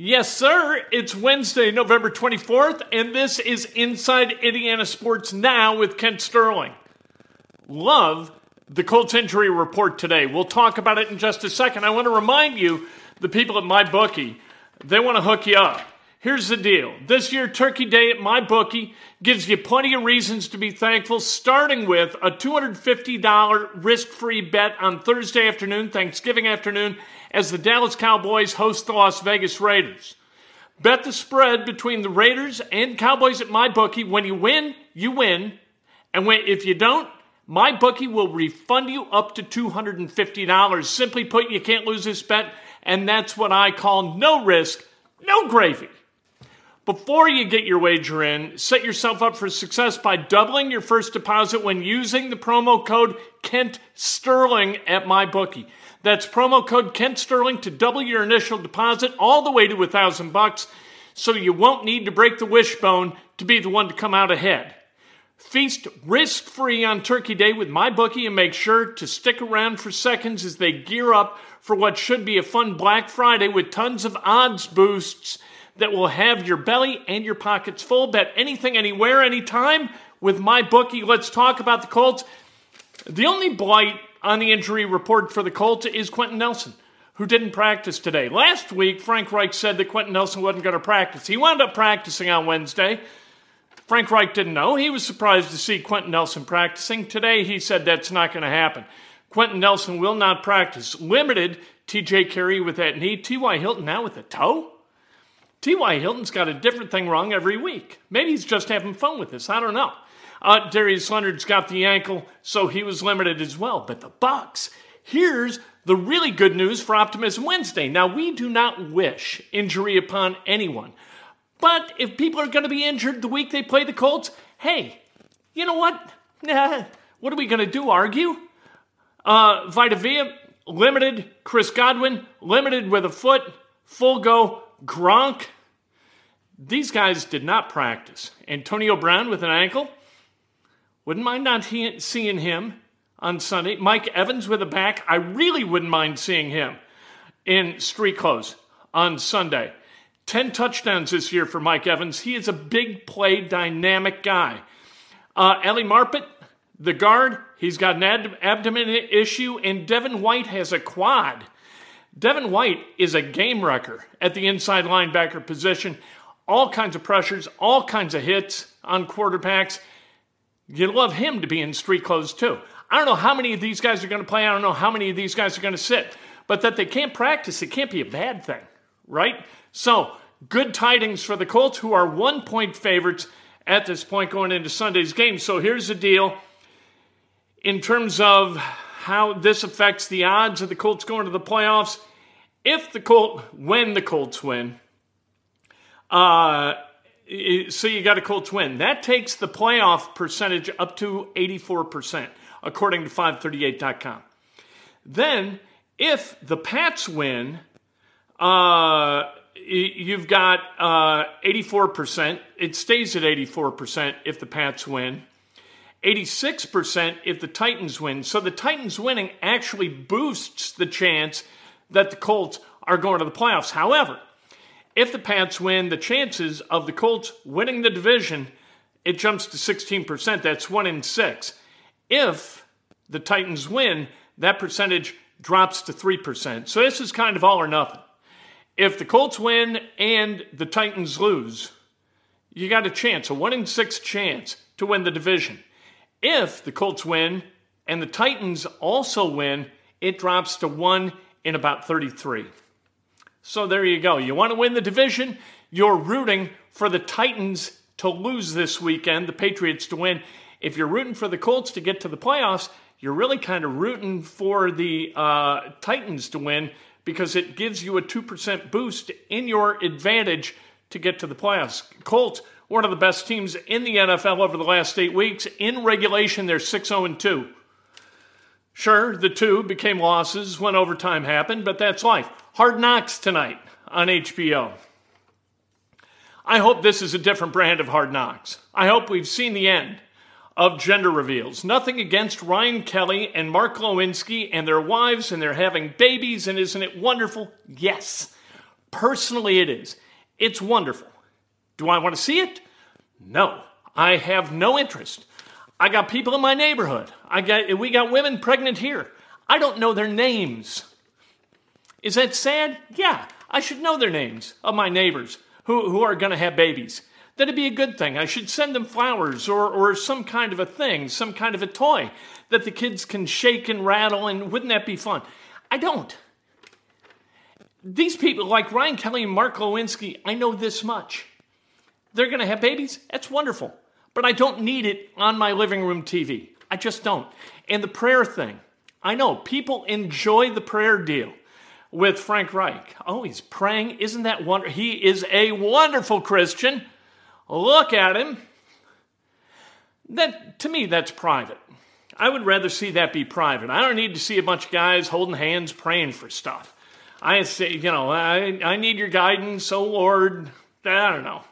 Yes, sir. It's Wednesday, November 24th, and this is Inside Indiana Sports Now with Kent Sterling. Love the Colts injury report today. We'll talk about it in just a second. I want to remind you, the people at MyBookie, they want to hook you up. Here's the deal. This year, Turkey Day at my bookie gives you plenty of reasons to be thankful, starting with a $250 risk free bet on Thursday afternoon, Thanksgiving afternoon, as the Dallas Cowboys host the Las Vegas Raiders. Bet the spread between the Raiders and Cowboys at my bookie. When you win, you win. And when, if you don't, my bookie will refund you up to $250. Simply put, you can't lose this bet. And that's what I call no risk, no gravy. Before you get your wager in, set yourself up for success by doubling your first deposit when using the promo code Kent Sterling at MyBookie. That's promo code Kent Sterling to double your initial deposit all the way to a thousand bucks, so you won't need to break the wishbone to be the one to come out ahead. Feast risk free on Turkey Day with MyBookie and make sure to stick around for seconds as they gear up for what should be a fun Black Friday with tons of odds boosts that will have your belly and your pockets full. Bet anything, anywhere, anytime with my bookie. Let's talk about the Colts. The only blight on the injury report for the Colts is Quenton Nelson, who didn't practice today. Last week, Frank Reich said that Quenton Nelson wasn't going to practice. He wound up practicing on Wednesday. Frank Reich didn't know. He was surprised to see Quenton Nelson practicing. Today, he said that's not going to happen. Quenton Nelson will not practice. Limited TJ Carrie with that knee. T.Y. Hilton now with a toe? T.Y. Hilton's got a different thing wrong every week. Maybe he's just having fun with this. I don't know. Uh, Darius Leonard's got the ankle, so he was limited as well. But the Bucks, here's the really good news for Optimism Wednesday. Now, we do not wish injury upon anyone. But if people are going to be injured the week they play the Colts, hey, you know what? Nah, what are we going to do? Argue? Uh, Vita Vea, limited. Chris Godwin, limited with a foot. Full go. Gronk. These guys did not practice. Antonio Brown with an ankle. Wouldn't mind not he- seeing him on Sunday. Mike Evans with a back. I really wouldn't mind seeing him in street clothes on Sunday. 10 touchdowns this year for Mike Evans. He is a big play, dynamic guy. Uh, Ali Marpet, the guard, he's got an abdomen issue, and Devin White has a quad. Devin White is a game wrecker at the inside linebacker position. All kinds of pressures, all kinds of hits on quarterbacks. You'd love him to be in street clothes too. I don't know how many of these guys are going to play. I don't know how many of these guys are going to sit. But that they can't practice, it can't be a bad thing, right? So, good tidings for the Colts, who are one point favorites at this point going into Sunday's game. So, here's the deal in terms of how this affects the odds of the Colts going to the playoffs. If the Colts, when the Colts win, uh, so you got a Colts win. That takes the playoff percentage up to 84%, according to 538.com. Then, if the Pats win, uh, you've got uh, 84%. It stays at 84% if the Pats win. 86% if the Titans win. So the Titans winning actually boosts the chance that the Colts are going to the playoffs. However, if the Pats win, the chances of the Colts winning the division, it jumps to 16%. That's one in six. If the Titans win, that percentage drops to 3%. So this is kind of all or nothing. If the Colts win and the Titans lose, you got a chance, a one in six chance to win the division. If the Colts win and the Titans also win, it drops to one in about 33. So there you go. You want to win the division? You're rooting for the Titans to lose this weekend, the Patriots to win. If you're rooting for the Colts to get to the playoffs, you're really kind of rooting for the uh, Titans to win because it gives you a 2% boost in your advantage to get to the playoffs. Colts, one of the best teams in the NFL over the last eight weeks. In regulation, they're 6 0 2. Sure, the two became losses when overtime happened, but that's life. Hard Knocks tonight on HBO. I hope this is a different brand of Hard Knocks. I hope we've seen the end of gender reveals. Nothing against Ryan Kelly and Mark Glowinski and their wives, and they're having babies, and isn't it wonderful? Yes. Personally, it is. It's wonderful. Do I want to see it? No. I have no interest. I got people in my neighborhood. I got we got women pregnant here. I don't know their names. Is that sad? Yeah, I should know their names of my neighbors who, who are going to have babies. That'd be a good thing. I should send them flowers or, or some kind of a thing, some kind of a toy that the kids can shake and rattle, and wouldn't that be fun? I don't. These people, like Ryan Kelly and Mark Glowinski, I know this much. They're going to have babies. That's wonderful. But I don't need it on my living room TV. I just don't. And the prayer thing, I know people enjoy the prayer deal with Frank Reich. Oh, he's praying. Isn't that wonderful? He is a wonderful Christian. Look at him. That to me, that's private. I would rather see that be private. I don't need to see a bunch of guys holding hands praying for stuff. I say, you know, I, I need your guidance, oh Lord. I don't know.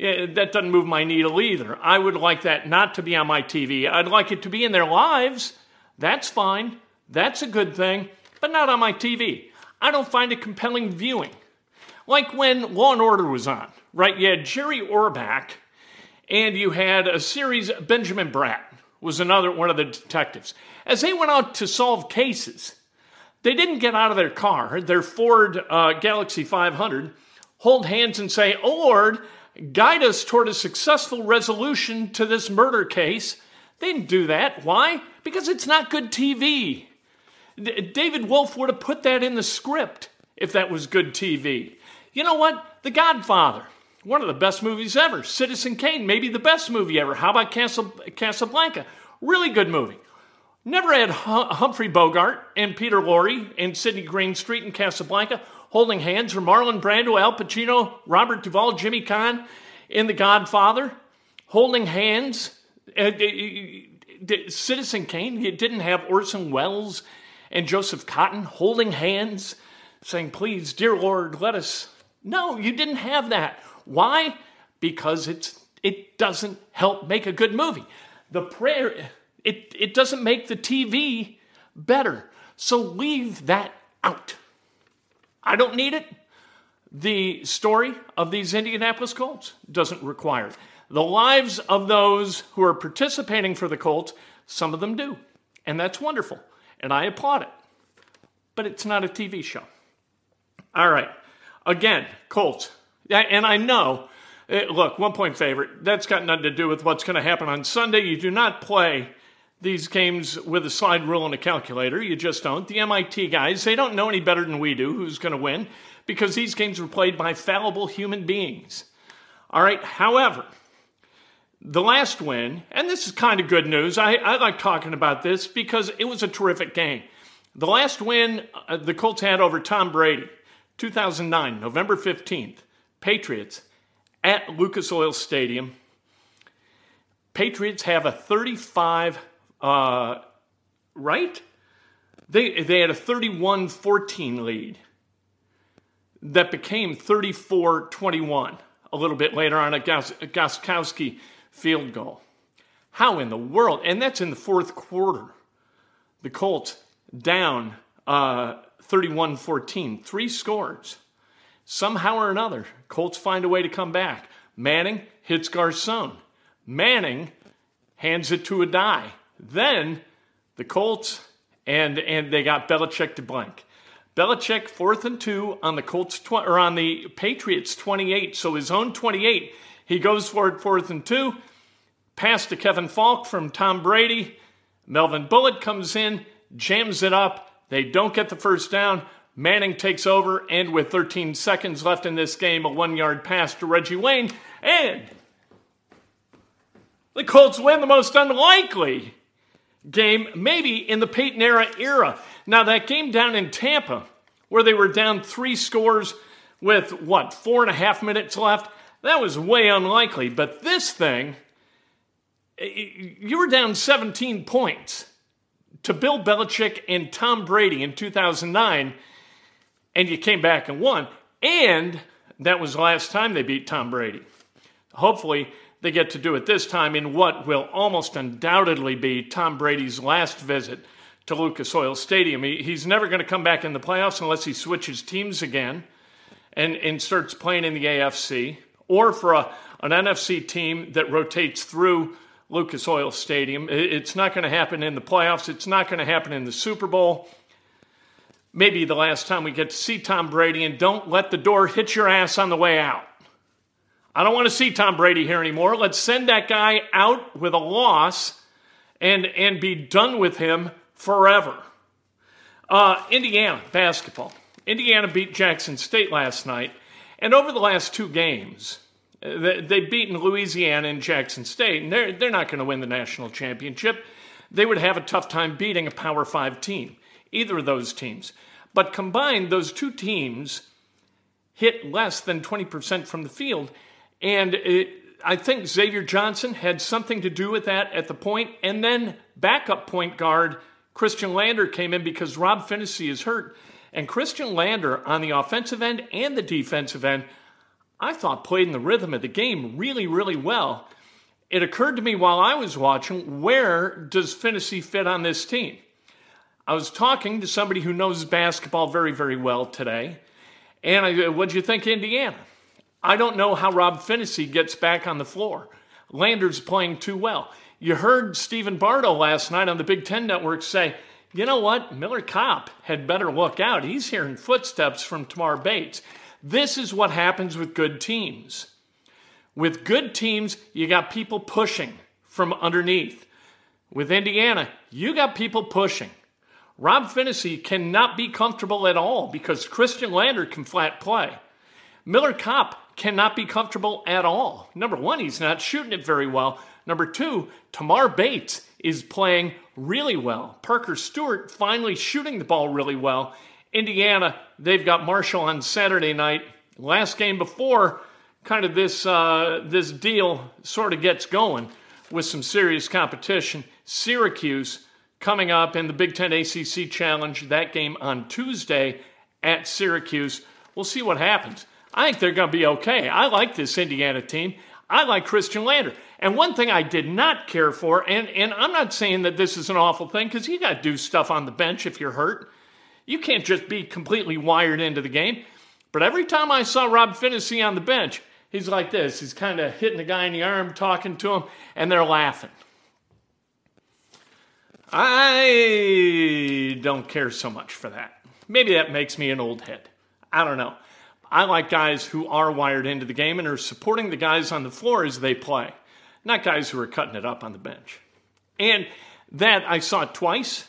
That doesn't move my needle either. I would like that not to be on my TV. I'd like it to be in their lives. That's fine. That's a good thing, but not on my TV. I don't find it compelling viewing. Like when Law and Order was on right? You had Jerry Orbach, and you had a series, Benjamin Bratt was another one of the detectives. As they went out to solve cases, they didn't get out of their car, their Ford uh, Galaxie 500, hold hands and say, Oh Lord, guide us toward a successful resolution to this murder case. They didn't do that. Why? Because it's not good TV. D- David Wolf would have put that in the script if that was good TV. You know what? The Godfather. One of the best movies ever. Citizen Kane, maybe the best movie ever. How about Casablanca? Really good movie. Never had Humphrey Bogart and Peter Lorre and Sidney Greenstreet in Casablanca holding hands, or Marlon Brando, Al Pacino, Robert Duvall, Jimmy Caan in The Godfather holding hands. Uh, Citizen Kane, it didn't have Orson Welles and Joseph Cotten holding hands, saying, Please, dear Lord, let us. No, you didn't have that. Why? Because it's it doesn't help make a good movie. The prayer it, it doesn't make the TV better. So leave that out. I don't need it. The story of these Indianapolis Colts doesn't require it. The lives of those who are participating for the Colts, some of them do. And that's wonderful. And I applaud it. But it's not a TV show. All right. Again, Colts, and I know, eh, look, one point favorite, that's got nothing to do with what's going to happen on Sunday. You do not play these games with a slide rule and a calculator. You just don't. The MIT guys, they don't know any better than we do who's going to win because these games were played by fallible human beings. All right, however, the last win, and this is kind of good news. I, I like talking about this because it was a terrific game. The last win uh, the Colts had over Tom Brady, 2009, November 15th. Patriots at Lucas Oil Stadium. Patriots have a 35, uh, right? They, they had a 31 14 lead. that became 34 21 a little bit later on a Gostkowski field goal. How in the world? And that's in the fourth quarter. The Colts down uh, 31 14, three scores. Somehow or another, Colts find a way to come back. Manning hits Garcon. Manning hands it to Addai. Then the Colts and and they got Belichick to blank. Belichick fourth and two on the Colts tw- or on the Patriots 28. So his own 28, he goes for it fourth and two. Pass to Kevin Faulk from Tom Brady. Melvin Bullitt comes in, jams it up. They don't get the first down. Manning takes over, and with 13 seconds left in this game, a one yard pass to Reggie Wayne, and the Colts win the most unlikely game, maybe in the Peyton era era. Now, that game down in Tampa, where they were down three scores with what, four and a half minutes left, that was way unlikely. But this thing, you were down 17 points to Bill Belichick and Tom Brady in 2009, and you came back and won. And that was the last time they beat Tom Brady. Hopefully, they get to do it this time in what will almost undoubtedly be Tom Brady's last visit to Lucas Oil Stadium. He, he's never going to come back in the playoffs unless he switches teams again and, starts playing in the AFC or for a, an NFC team that rotates through Lucas Oil Stadium. It's not going to happen in the playoffs, it's not going to happen in the Super Bowl. Maybe the last time we get to see Tom Brady, and don't let the door hit your ass on the way out. I don't want to see Tom Brady here anymore. Let's send that guy out with a loss and, and be done with him forever. Uh, Indiana basketball. Indiana beat Jackson State last night, and over the last two games, they've beaten Louisiana and Jackson State, and they're, they're not going to win the national championship. They would have a tough time beating a Power Five team, either of those teams. But combined, those two teams hit less than 20% from the field. And it, I think Xavier Johnson had something to do with that at the point. And then backup point guard Khristian Lander came in because Rob Phinisee is hurt. And Khristian Lander on the offensive end and the defensive end, I thought played in the rhythm of the game really, really well. It occurred to me while I was watching, where does Phinisee fit on this team? I was talking to somebody who knows basketball very, very well today. And I, what'd you think, Indiana? I don't know how Rob Phinisee gets back on the floor. Lander's playing too well. You heard Stephen Bardo last night on the Big Ten Network say, you know what? Miller Kopp had better look out. He's hearing footsteps from Tamar Bates. This is what happens with good teams. With good teams, you got people pushing from underneath. With Indiana, you got people pushing. Rob Phinisee cannot be comfortable at all because Khristian Lander can flat play. Miller Kopp cannot be comfortable at all. Number one, he's not shooting it very well. Number two, Tamar Bates is playing really well. Parker Stewart finally shooting the ball really well. Indiana, they've got Marshall on Saturday night. Last game before, kind of this uh, this deal sort of gets going with some serious competition. Syracuse coming up in the Big Ten ACC Challenge. That game on Tuesday at Syracuse. We'll see what happens. I think they're going to be okay. I like this Indiana team. I like Khristian Lander. And one thing I did not care for, and, and I'm not saying that this is an awful thing because you got to do stuff on the bench if you're hurt. You can't just be completely wired into the game. But every time I saw Rob Phinisee on the bench, he's like this. He's kind of hitting the guy in the arm, talking to him, and they're laughing. I don't care so much for that. Maybe that makes me an old head. I don't know. I like guys who are wired into the game and are supporting the guys on the floor as they play, not guys who are cutting it up on the bench. And that I saw twice,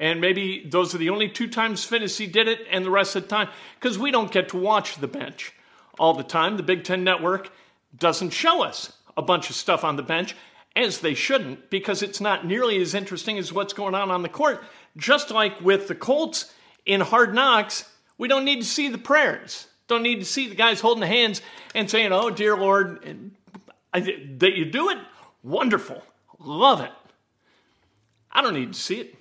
and maybe those are the only two times Phinisee did it, and the rest of the time, because we don't get to watch the bench all the time. The Big Ten Network doesn't show us a bunch of stuff on the bench, as they shouldn't, because it's not nearly as interesting as what's going on on the court. Just like with the Colts in Hard Knocks, we don't need to see the prayers. Don't need to see the guys holding the hands and saying, Oh, dear Lord, that you do it. Wonderful. Love it. I don't need to see it.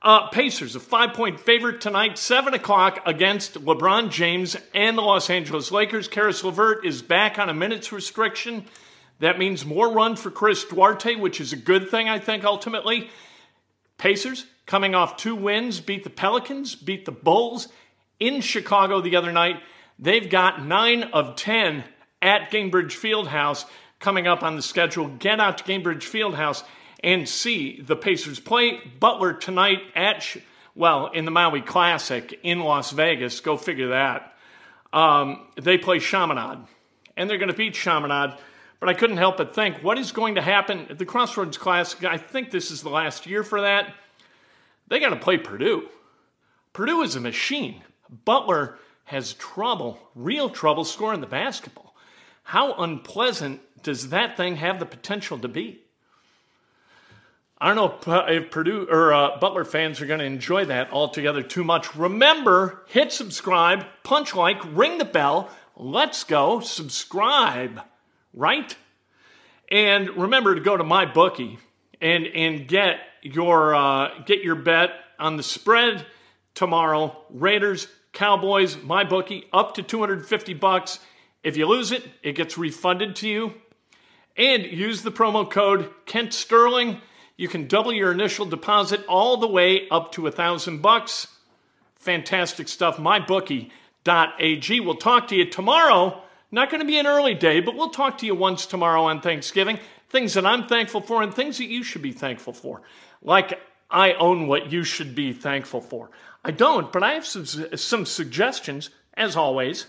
Uh, Pacers, a five point favorite tonight, 7 o'clock against LeBron James and the Los Angeles Lakers. Caris LeVert is back on a minutes restriction. That means more run for Chris Duarte, which is a good thing, I think, ultimately. Pacers, coming off two wins, beat the Pelicans, beat the Bulls in Chicago the other night. They've got 9 of 10 at Gainbridge Fieldhouse coming up on the schedule. Get out to Gainbridge Fieldhouse and see the Pacers play Butler tonight at, well, in the Maui Classic in Las Vegas. Go figure that. Um, they play Chaminade, and they're going to beat Chaminade. But I couldn't help but think, what is going to happen at the Crossroads Classic? I think this is the last year for that. They got to play Purdue. Purdue is a machine. Butler has trouble, real trouble, scoring the basketball. How unpleasant does that thing have the potential to be? I don't know if Purdue or uh, Butler fans are going to enjoy that altogether too much. Remember, hit subscribe, punch like, ring the bell. Let's go subscribe, right? And remember to go to my bookie and and get your uh, get your bet on the spread tomorrow. Raiders, Cowboys, my bookie up to 250 bucks. If you lose it, it gets refunded to you. And use the promo code Kent Sterling you can double your initial deposit all the way up to a thousand bucks. Fantastic stuff. MyBookie.ag. We'll talk to you tomorrow. Not going to be an early day, but we'll talk to you once tomorrow on Thanksgiving. Things that I'm thankful for and things that you should be thankful for. Like I own what you should be thankful for. I don't, but I have some, some suggestions, as always.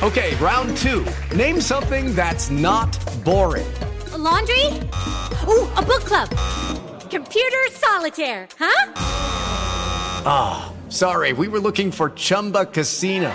Okay, round two. Name something that's not boring. A laundry? Ooh, a book club. Computer solitaire, huh? Ah, oh, sorry, we were looking for Chumba Casino.